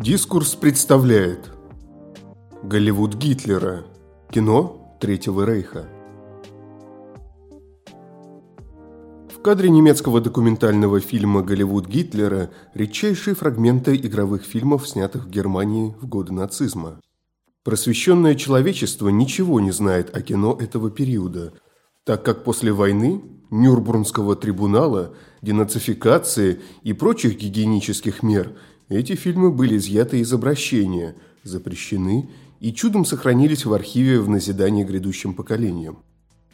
Дискурс представляет Голливуд Гитлера. Кино Третьего Рейха. В кадре немецкого документального фильма «Голливуд Гитлера» редчайшие фрагменты игровых фильмов, снятых в Германии в годы нацизма. Просвещенное человечество ничего не знает о кино этого периода, так как после войны, Нюрнбургского трибунала, денацификации и прочих гигиенических мер – эти фильмы были изъяты из обращения, запрещены и чудом сохранились в архиве в назидание грядущим поколениям.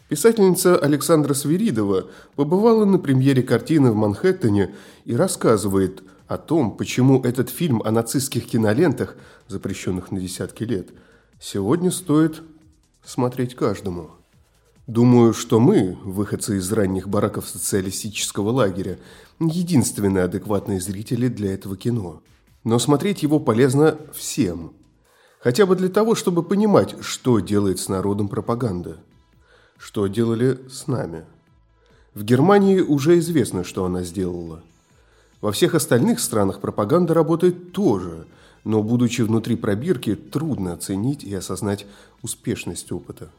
Писательница Александра Свиридова побывала на премьере картины в Манхэттене и рассказывает о том, почему этот фильм о нацистских кинолентах, запрещенных на десятки лет, сегодня стоит смотреть каждому. Думаю, что мы, выходцы из ранних бараков социалистического лагеря, единственные адекватные зрители для этого кино. Но смотреть его полезно всем. Хотя бы для того, чтобы понимать, что делает с народом пропаганда. Что делали с нами. В Германии уже известно, что она сделала. Во всех остальных странах пропаганда работает тоже, но, будучи внутри пробирки, трудно оценить и осознать успешность опыта.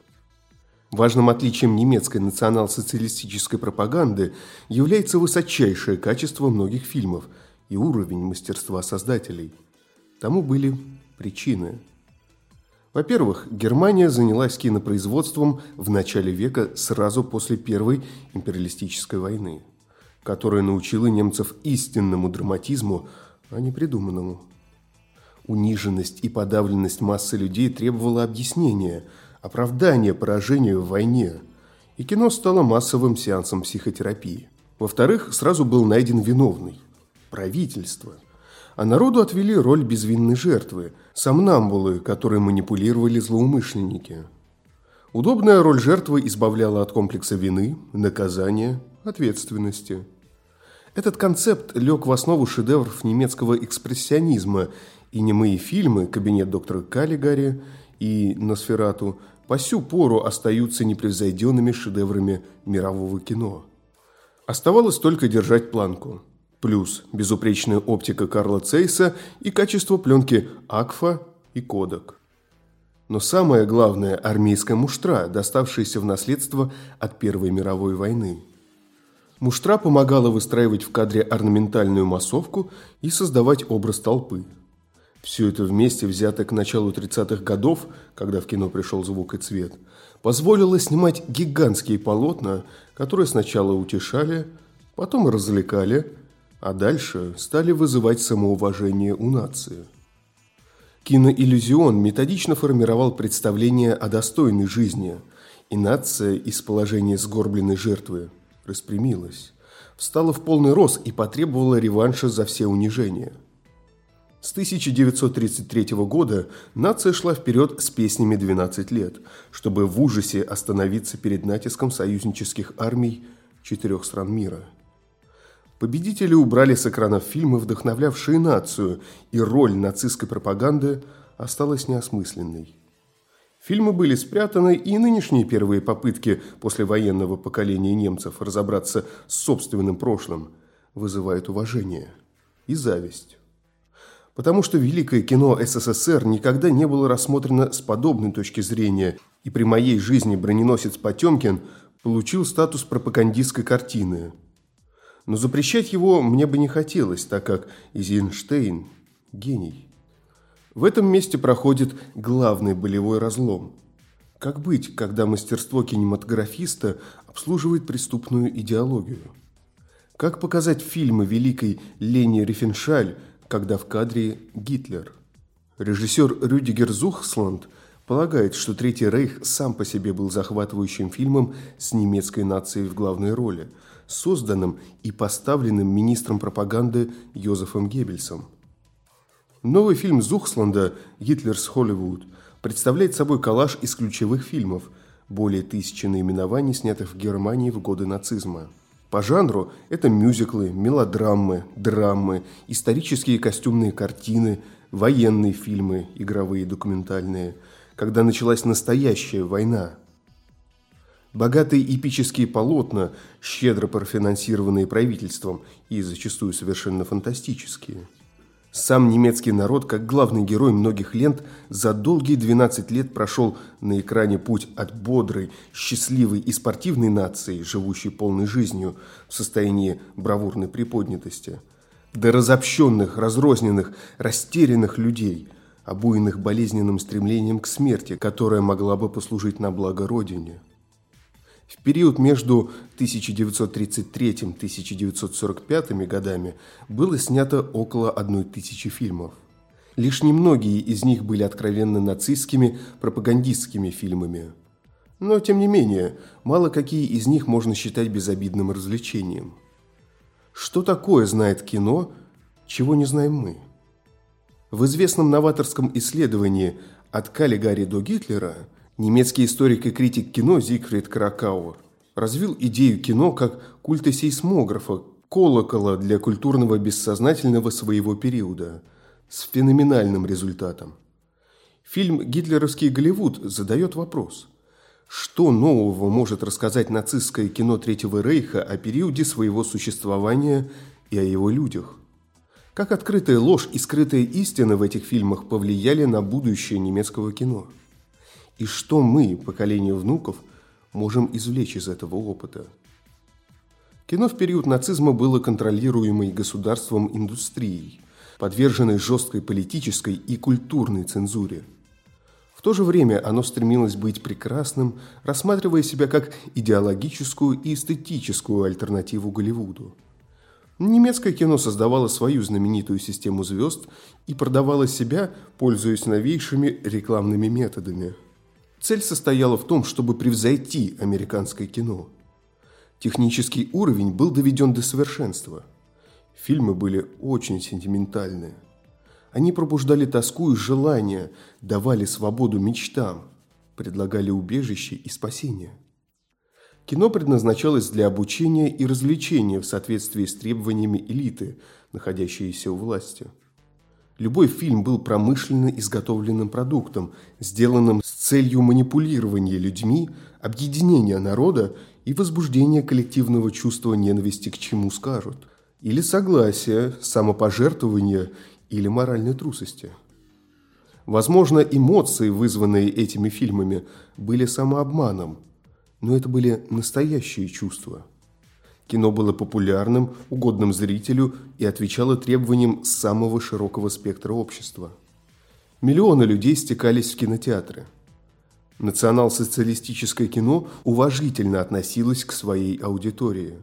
Важным отличием немецкой национал-социалистической пропаганды является высочайшее качество многих фильмов и уровень мастерства создателей. Тому были причины. Во-первых, Германия занялась кинопроизводством в начале века сразу после Первой империалистической войны, которая научила немцев истинному драматизму, а не придуманному. Униженность и подавленность массы людей требовала объяснения – оправдание поражению в войне, и кино стало массовым сеансом психотерапии. Во-вторых, сразу был найден виновный – правительство. А народу отвели роль безвинной жертвы – сомнамбулы, которые манипулировали злоумышленники. Удобная роль жертвы избавляла от комплекса вины, наказания, ответственности. Этот концепт лег в основу шедевров немецкого экспрессионизма, и немые фильмы «Кабинет доктора Каллигари» и «Носферату» по сю пору остаются непревзойденными шедеврами мирового кино. Оставалось только держать планку. Плюс безупречная оптика Карла Цейса и качество пленки Акфа и Кодек. Но самое главное – армейская муштра, доставшаяся в наследство от Первой мировой войны. Муштра помогала выстраивать в кадре орнаментальную массовку и создавать образ толпы – все это вместе, взятое к началу 30-х годов, когда в кино пришел звук и цвет, позволило снимать гигантские полотна, которые сначала утешали, потом развлекали, а дальше стали вызывать самоуважение у нации. Киноиллюзион методично формировал представление о достойной жизни, и нация из положения сгорбленной жертвы распрямилась, встала в полный рост и потребовала реванша за все унижения – с 1933 года нация шла вперед с песнями «12 лет», чтобы в ужасе остановиться перед натиском союзнических армий четырех стран мира. Победители убрали с экранов фильмы, вдохновлявшие нацию, и роль нацистской пропаганды осталась неосмысленной. Фильмы были спрятаны, и нынешние первые попытки после военного поколения немцев разобраться с собственным прошлым вызывают уважение и зависть потому что великое кино СССР никогда не было рассмотрено с подобной точки зрения, и при моей жизни броненосец Потемкин получил статус пропагандистской картины. Но запрещать его мне бы не хотелось, так как Эйзенштейн – гений. В этом месте проходит главный болевой разлом. Как быть, когда мастерство кинематографиста обслуживает преступную идеологию? Как показать фильмы великой Лени Рифеншаль – когда в кадре Гитлер. Режиссер Рюдигер Зухсланд полагает, что Третий Рейх сам по себе был захватывающим фильмом с немецкой нацией в главной роли, созданным и поставленным министром пропаганды Йозефом Геббельсом. Новый фильм Зухсланда «Гитлерс Холливуд» представляет собой коллаж из ключевых фильмов, более тысячи наименований, снятых в Германии в годы нацизма. По жанру это мюзиклы, мелодрамы, драмы, исторические костюмные картины, военные фильмы, игровые, документальные, когда началась настоящая война. Богатые эпические полотна, щедро профинансированные правительством и зачастую совершенно фантастические. Сам немецкий народ, как главный герой многих лент, за долгие 12 лет прошел на экране путь от бодрой, счастливой и спортивной нации, живущей полной жизнью в состоянии бравурной приподнятости, до разобщенных, разрозненных, растерянных людей, обуянных болезненным стремлением к смерти, которая могла бы послужить на благо Родине. В период между 1933-1945 годами было снято около одной тысячи фильмов. Лишь немногие из них были откровенно нацистскими пропагандистскими фильмами. Но, тем не менее, мало какие из них можно считать безобидным развлечением. Что такое знает кино, чего не знаем мы? В известном новаторском исследовании «От Каллигари до Гитлера» Немецкий историк и критик кино Зигфрид Кракауэр развил идею кино как культа сейсмографа, колокола для культурного бессознательного своего периода, с феноменальным результатом. Фильм «Гитлеровский Голливуд» задает вопрос – что нового может рассказать нацистское кино Третьего Рейха о периоде своего существования и о его людях? Как открытая ложь и скрытая истина в этих фильмах повлияли на будущее немецкого кино? И что мы, поколение внуков, можем извлечь из этого опыта. Кино в период нацизма было контролируемой государством индустрией, подверженной жесткой политической и культурной цензуре. В то же время оно стремилось быть прекрасным, рассматривая себя как идеологическую и эстетическую альтернативу Голливуду. Немецкое кино создавало свою знаменитую систему звезд и продавало себя, пользуясь новейшими рекламными методами – Цель состояла в том, чтобы превзойти американское кино. Технический уровень был доведен до совершенства. Фильмы были очень сентиментальные. Они пробуждали тоску и желание, давали свободу мечтам, предлагали убежище и спасение. Кино предназначалось для обучения и развлечения в соответствии с требованиями элиты, находящейся у власти. Любой фильм был промышленно изготовленным продуктом, сделанным с целью манипулирования людьми, объединения народа и возбуждения коллективного чувства ненависти к чему скажут, или согласия, самопожертвования или моральной трусости. Возможно, эмоции, вызванные этими фильмами, были самообманом, но это были настоящие чувства – Кино было популярным, угодным зрителю и отвечало требованиям самого широкого спектра общества. Миллионы людей стекались в кинотеатры. Национал-социалистическое кино уважительно относилось к своей аудитории.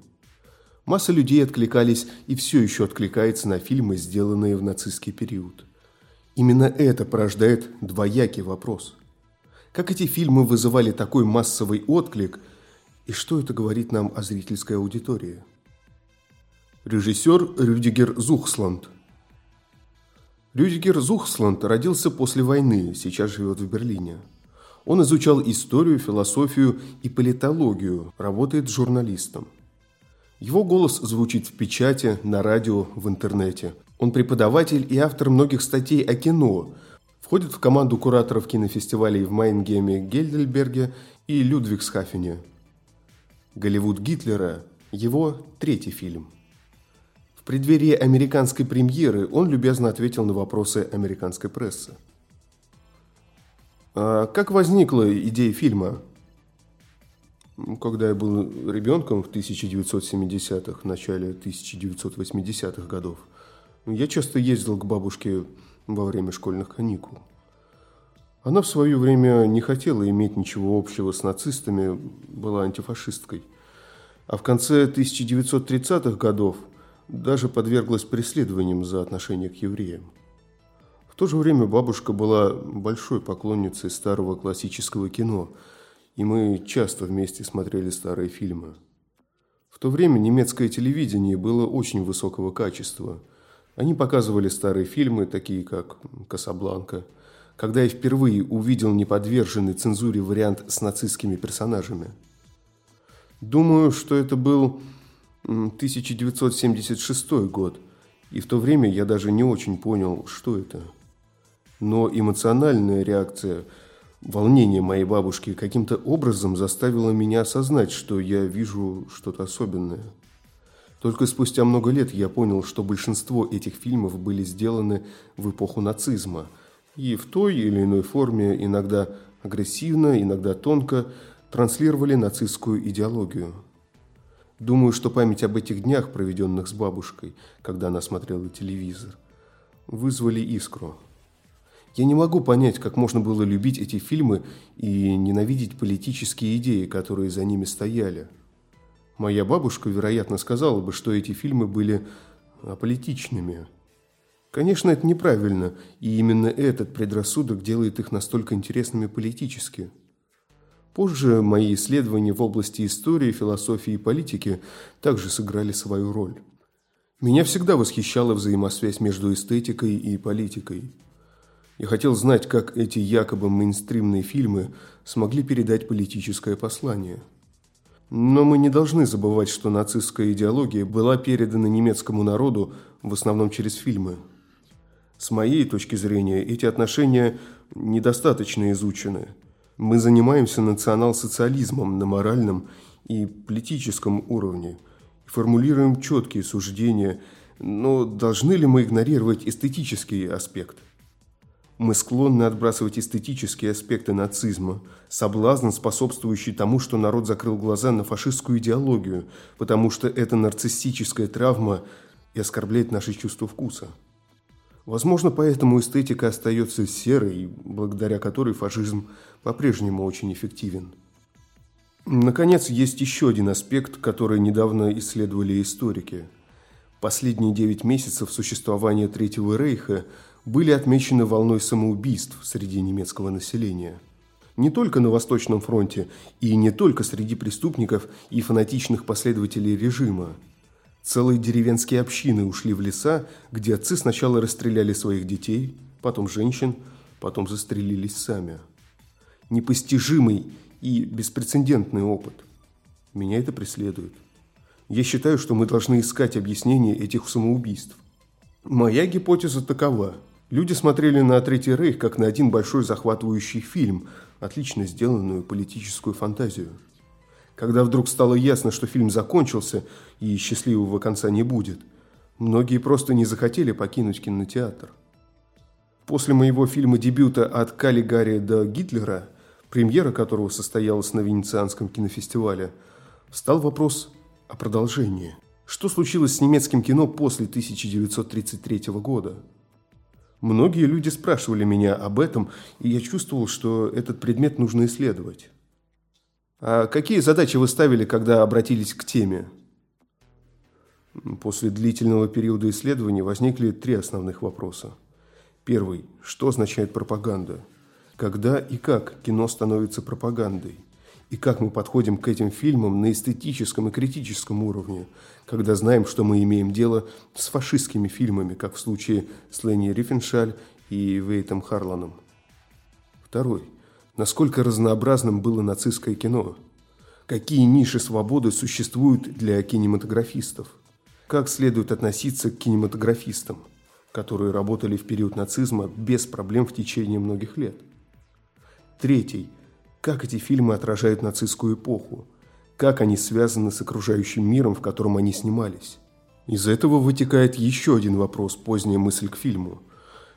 Масса людей откликались и все еще откликается на фильмы, сделанные в нацистский период. Именно это порождает двоякий вопрос. Как эти фильмы вызывали такой массовый отклик – и что это говорит нам о зрительской аудитории? Режиссер Рюдигер Зухсланд. Рюдигер Зухсланд родился после войны, сейчас живет в Берлине. Он изучал историю, философию и политологию, работает журналистом. Его голос звучит в печати, на радио, в интернете. Он преподаватель и автор многих статей о кино, входит в команду кураторов кинофестивалей в Майнгеме, Гельдельберге и Людвигсхафене – Голливуд Гитлера – его третий фильм. В преддверии американской премьеры он любезно ответил на вопросы американской прессы. А как возникла идея фильма? Когда я был ребенком в 1970-х, начале 1980-х годов, я часто ездил к бабушке во время школьных каникул. Она в свое время не хотела иметь ничего общего с нацистами, была антифашисткой. А в конце 1930-х годов даже подверглась преследованиям за отношение к евреям. В то же время бабушка была большой поклонницей старого классического кино, и мы часто вместе смотрели старые фильмы. В то время немецкое телевидение было очень высокого качества. Они показывали старые фильмы, такие как «Касабланка», когда я впервые увидел неподверженный цензуре вариант с нацистскими персонажами. Думаю, что это был 1976 год, и в то время я даже не очень понял, что это. Но эмоциональная реакция, волнение моей бабушки каким-то образом заставило меня осознать, что я вижу что-то особенное. Только спустя много лет я понял, что большинство этих фильмов были сделаны в эпоху нацизма и в той или иной форме, иногда агрессивно, иногда тонко, транслировали нацистскую идеологию. Думаю, что память об этих днях, проведенных с бабушкой, когда она смотрела телевизор, вызвали искру. Я не могу понять, как можно было любить эти фильмы и ненавидеть политические идеи, которые за ними стояли. Моя бабушка, вероятно, сказала бы, что эти фильмы были аполитичными. Конечно, это неправильно, и именно этот предрассудок делает их настолько интересными политически. Позже мои исследования в области истории, философии и политики также сыграли свою роль. Меня всегда восхищала взаимосвязь между эстетикой и политикой. Я хотел знать, как эти якобы мейнстримные фильмы смогли передать политическое послание. Но мы не должны забывать, что нацистская идеология была передана немецкому народу в основном через фильмы. С моей точки зрения, эти отношения недостаточно изучены. Мы занимаемся национал-социализмом на моральном и политическом уровне – формулируем четкие суждения, но должны ли мы игнорировать эстетический аспект? Мы склонны отбрасывать эстетические аспекты нацизма, соблазн, способствующий тому, что народ закрыл глаза на фашистскую идеологию, потому что это нарциссическая травма и оскорбляет наши чувства вкуса. Возможно, поэтому эстетика остается серой, благодаря которой фашизм по-прежнему очень эффективен. Наконец, есть еще один аспект, который недавно исследовали историки. Последние девять месяцев существования Третьего Рейха были отмечены волной самоубийств среди немецкого населения. Не только на Восточном фронте и не только среди преступников и фанатичных последователей режима. Целые деревенские общины ушли в леса, где отцы сначала расстреляли своих детей, потом женщин, потом застрелились сами. Непостижимый и беспрецедентный опыт. Меня это преследует. Я считаю, что мы должны искать объяснение этих самоубийств. Моя гипотеза такова. Люди смотрели на Третий Рейх как на один большой захватывающий фильм, отлично сделанную политическую фантазию. Когда вдруг стало ясно, что фильм закончился и счастливого конца не будет, многие просто не захотели покинуть кинотеатр. После моего фильма дебюта «От Каллигари до Гитлера» премьера которого состоялась на Венецианском кинофестивале, встал вопрос о продолжении. Что случилось с немецким кино после 1933 года? Многие люди спрашивали меня об этом, и я чувствовал, что этот предмет нужно исследовать. А какие задачи вы ставили, когда обратились к теме? После длительного периода исследований возникли три основных вопроса. Первый. Что означает пропаганда? когда и как кино становится пропагандой, и как мы подходим к этим фильмам на эстетическом и критическом уровне, когда знаем, что мы имеем дело с фашистскими фильмами, как в случае с Ленни Рифеншаль и Вейтом Харланом. Второй. Насколько разнообразным было нацистское кино? Какие ниши свободы существуют для кинематографистов? Как следует относиться к кинематографистам, которые работали в период нацизма без проблем в течение многих лет? Третий. Как эти фильмы отражают нацистскую эпоху? Как они связаны с окружающим миром, в котором они снимались? Из этого вытекает еще один вопрос, поздняя мысль к фильму.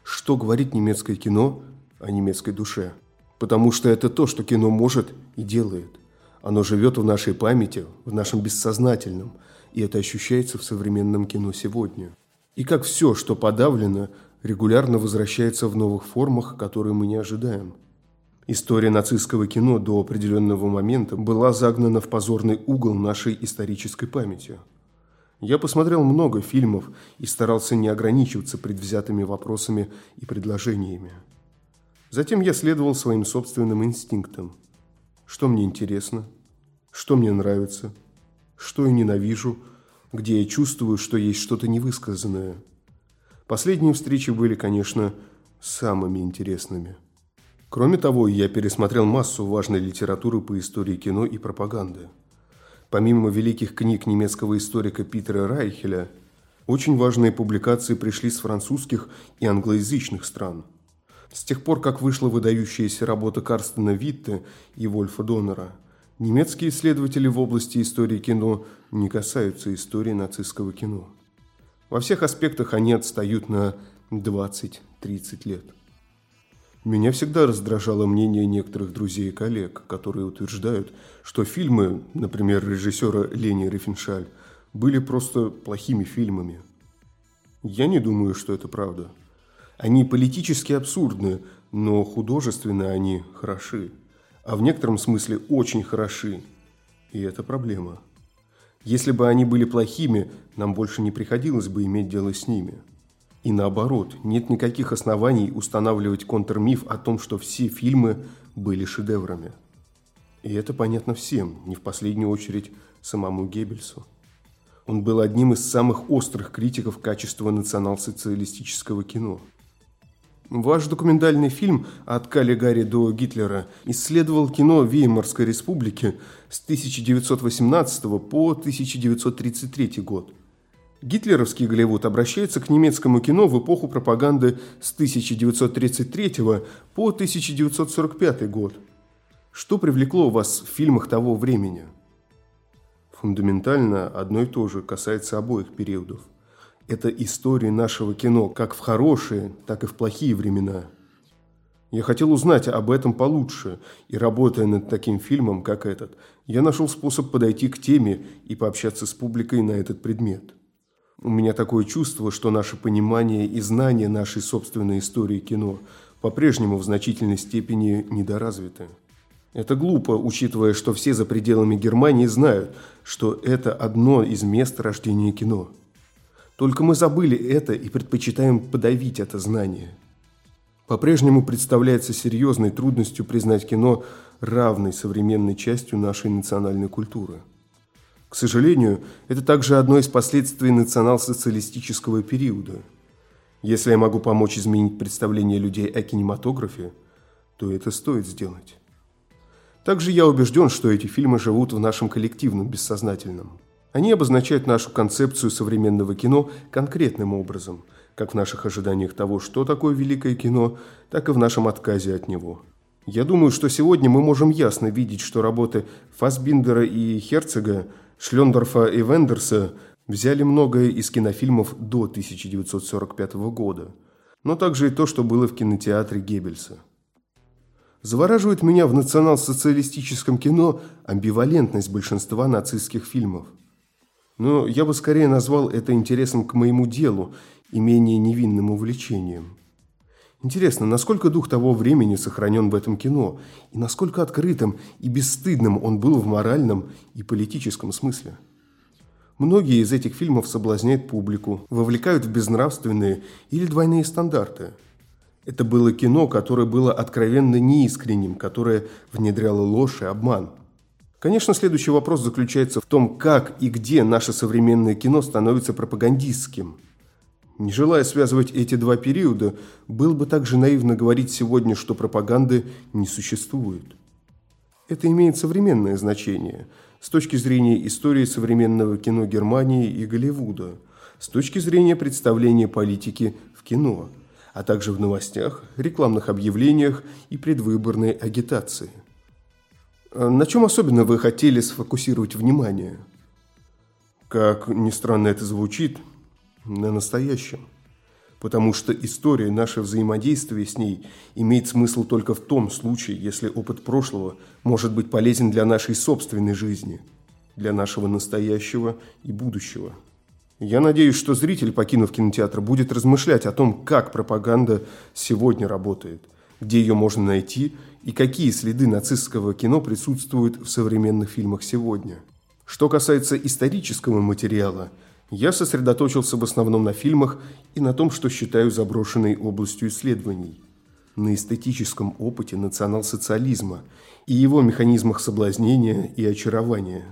Что говорит немецкое кино о немецкой душе? Потому что это то, что кино может и делает. Оно живет в нашей памяти, в нашем бессознательном, и это ощущается в современном кино сегодня. И как все, что подавлено, регулярно возвращается в новых формах, которые мы не ожидаем – История нацистского кино до определенного момента была загнана в позорный угол нашей исторической памяти. Я посмотрел много фильмов и старался не ограничиваться предвзятыми вопросами и предложениями. Затем я следовал своим собственным инстинктам. Что мне интересно? Что мне нравится? Что я ненавижу? Где я чувствую, что есть что-то невысказанное? Последние встречи были, конечно, самыми интересными – Кроме того, я пересмотрел массу важной литературы по истории кино и пропаганды. Помимо великих книг немецкого историка Питера Райхеля, очень важные публикации пришли с французских и англоязычных стран. С тех пор, как вышла выдающаяся работа Карстена Витте и Вольфа Доннера, Немецкие исследователи в области истории кино не касаются истории нацистского кино. Во всех аспектах они отстают на 20-30 лет. Меня всегда раздражало мнение некоторых друзей и коллег, которые утверждают, что фильмы, например, режиссера Лени Рифеншаль, были просто плохими фильмами. Я не думаю, что это правда. Они политически абсурдны, но художественно они хороши. А в некотором смысле очень хороши. И это проблема. Если бы они были плохими, нам больше не приходилось бы иметь дело с ними. И наоборот, нет никаких оснований устанавливать контрмиф о том, что все фильмы были шедеврами. И это понятно всем, не в последнюю очередь самому Геббельсу. Он был одним из самых острых критиков качества национал-социалистического кино. Ваш документальный фильм «От Каллигари до Гитлера» исследовал кино Веймарской республики с 1918 по 1933 год – Гитлеровский Голливуд обращается к немецкому кино в эпоху пропаганды с 1933 по 1945 год. Что привлекло вас в фильмах того времени? Фундаментально одно и то же касается обоих периодов. Это истории нашего кино как в хорошие, так и в плохие времена. Я хотел узнать об этом получше, и работая над таким фильмом, как этот, я нашел способ подойти к теме и пообщаться с публикой на этот предмет. У меня такое чувство, что наше понимание и знание нашей собственной истории кино по-прежнему в значительной степени недоразвиты. Это глупо, учитывая, что все за пределами Германии знают, что это одно из мест рождения кино. Только мы забыли это и предпочитаем подавить это знание. По-прежнему представляется серьезной трудностью признать кино равной современной частью нашей национальной культуры. К сожалению, это также одно из последствий национал-социалистического периода. Если я могу помочь изменить представление людей о кинематографе, то это стоит сделать. Также я убежден, что эти фильмы живут в нашем коллективном бессознательном. Они обозначают нашу концепцию современного кино конкретным образом, как в наших ожиданиях того, что такое великое кино, так и в нашем отказе от него. Я думаю, что сегодня мы можем ясно видеть, что работы Фасбиндера и Херцога – Шлендорфа и Вендерса взяли многое из кинофильмов до 1945 года, но также и то, что было в кинотеатре Геббельса. Завораживает меня в национал-социалистическом кино амбивалентность большинства нацистских фильмов. Но я бы скорее назвал это интересом к моему делу и менее невинным увлечением. Интересно, насколько дух того времени сохранен в этом кино, и насколько открытым и бесстыдным он был в моральном и политическом смысле. Многие из этих фильмов соблазняют публику, вовлекают в безнравственные или двойные стандарты. Это было кино, которое было откровенно неискренним, которое внедряло ложь и обман. Конечно, следующий вопрос заключается в том, как и где наше современное кино становится пропагандистским – не желая связывать эти два периода, был бы также наивно говорить сегодня, что пропаганды не существует. Это имеет современное значение с точки зрения истории современного кино Германии и Голливуда, с точки зрения представления политики в кино, а также в новостях, рекламных объявлениях и предвыборной агитации. На чем особенно вы хотели сфокусировать внимание? Как ни странно это звучит – на настоящем. Потому что история, наше взаимодействие с ней имеет смысл только в том случае, если опыт прошлого может быть полезен для нашей собственной жизни, для нашего настоящего и будущего. Я надеюсь, что зритель, покинув кинотеатр, будет размышлять о том, как пропаганда сегодня работает, где ее можно найти и какие следы нацистского кино присутствуют в современных фильмах сегодня. Что касается исторического материала – я сосредоточился в основном на фильмах и на том, что считаю заброшенной областью исследований, на эстетическом опыте национал-социализма и его механизмах соблазнения и очарования.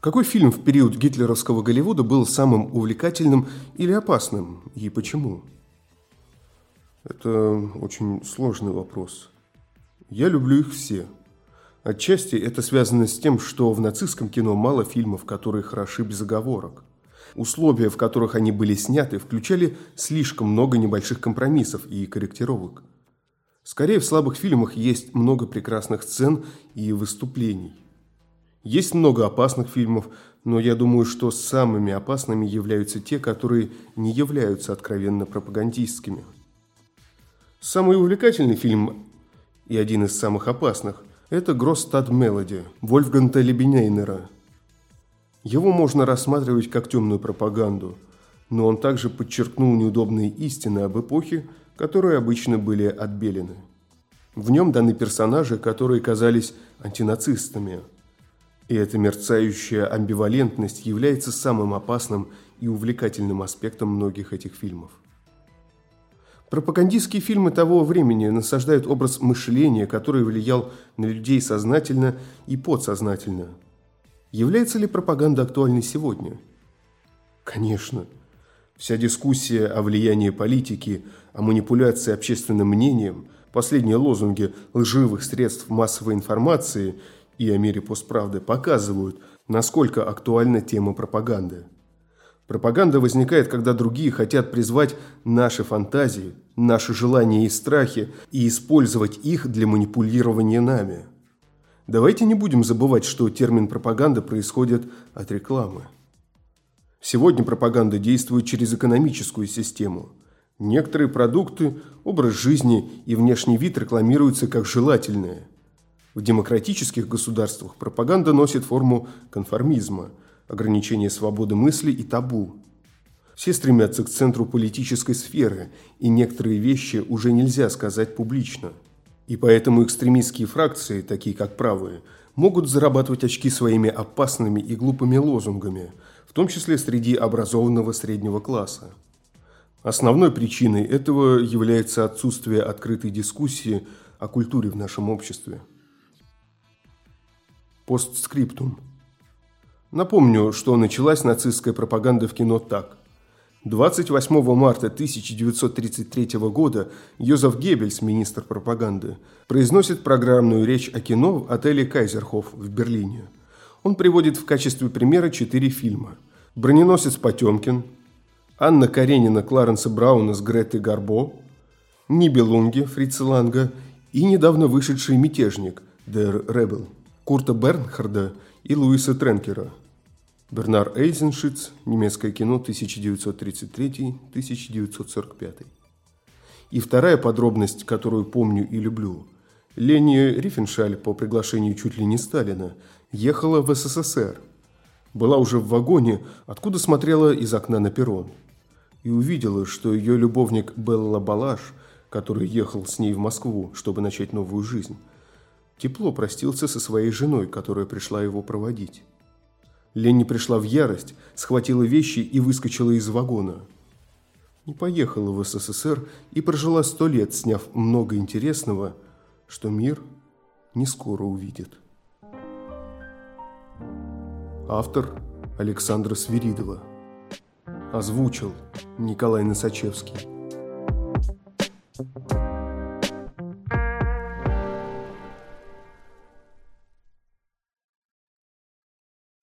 Какой фильм в период гитлеровского Голливуда был самым увлекательным или опасным, и почему? Это очень сложный вопрос. Я люблю их все. Отчасти это связано с тем, что в нацистском кино мало фильмов, которые хороши без оговорок – Условия, в которых они были сняты, включали слишком много небольших компромиссов и корректировок. Скорее, в слабых фильмах есть много прекрасных сцен и выступлений. Есть много опасных фильмов, но я думаю, что самыми опасными являются те, которые не являются откровенно пропагандистскими. Самый увлекательный фильм и один из самых опасных – это «Гросстад Мелоди» Вольфганта Лебенейнера. Его можно рассматривать как темную пропаганду, но он также подчеркнул неудобные истины об эпохе, которые обычно были отбелены. В нем даны персонажи, которые казались антинацистами. И эта мерцающая амбивалентность является самым опасным и увлекательным аспектом многих этих фильмов. Пропагандистские фильмы того времени насаждают образ мышления, который влиял на людей сознательно и подсознательно. Является ли пропаганда актуальной сегодня? Конечно. Вся дискуссия о влиянии политики, о манипуляции общественным мнением, последние лозунги лживых средств массовой информации и о мире постправды показывают, насколько актуальна тема пропаганды. Пропаганда возникает, когда другие хотят призвать наши фантазии, наши желания и страхи и использовать их для манипулирования нами. Давайте не будем забывать, что термин пропаганда происходит от рекламы. Сегодня пропаганда действует через экономическую систему. Некоторые продукты, образ жизни и внешний вид рекламируются как желательные. В демократических государствах пропаганда носит форму конформизма – ограничение свободы мысли и табу. Все стремятся к центру политической сферы, и некоторые вещи уже нельзя сказать публично. И поэтому экстремистские фракции, такие как правые, могут зарабатывать очки своими опасными и глупыми лозунгами, в том числе среди образованного среднего класса. Основной причиной этого является отсутствие открытой дискуссии о культуре в нашем обществе. Постскриптум. Напомню, что началась нацистская пропаганда в кино так. 28 марта 1933 года Йозеф Геббельс, министр пропаганды, произносит программную речь о кино в отеле «Кайзерхоф» в Берлине. Он приводит в качестве примера четыре фильма. «Броненосец Потемкин», «Анна Каренина Кларенса Брауна с Гретой Гарбо», «Нибелунги» Фрица Ланга и недавно вышедший «Мятежник» «Der Rebel» Курта Бернхарда и Луиса Тренкера – Бернар Эйзеншиц, немецкое кино 1933-1945. И вторая подробность, которую помню и люблю. Лени Рифеншаль по приглашению чуть ли не Сталина ехала в СССР. Была уже в вагоне, откуда смотрела из окна на перрон. И увидела, что ее любовник Белла Балаш, который ехал с ней в Москву, чтобы начать новую жизнь, тепло простился со своей женой, которая пришла его проводить. Ленни пришла в ярость, схватила вещи и выскочила из вагона. Не поехала в СССР и прожила сто лет, сняв много интересного, что мир не скоро увидит. Автор Александра Свиридова. Озвучил Николай Носачевский. Thank you.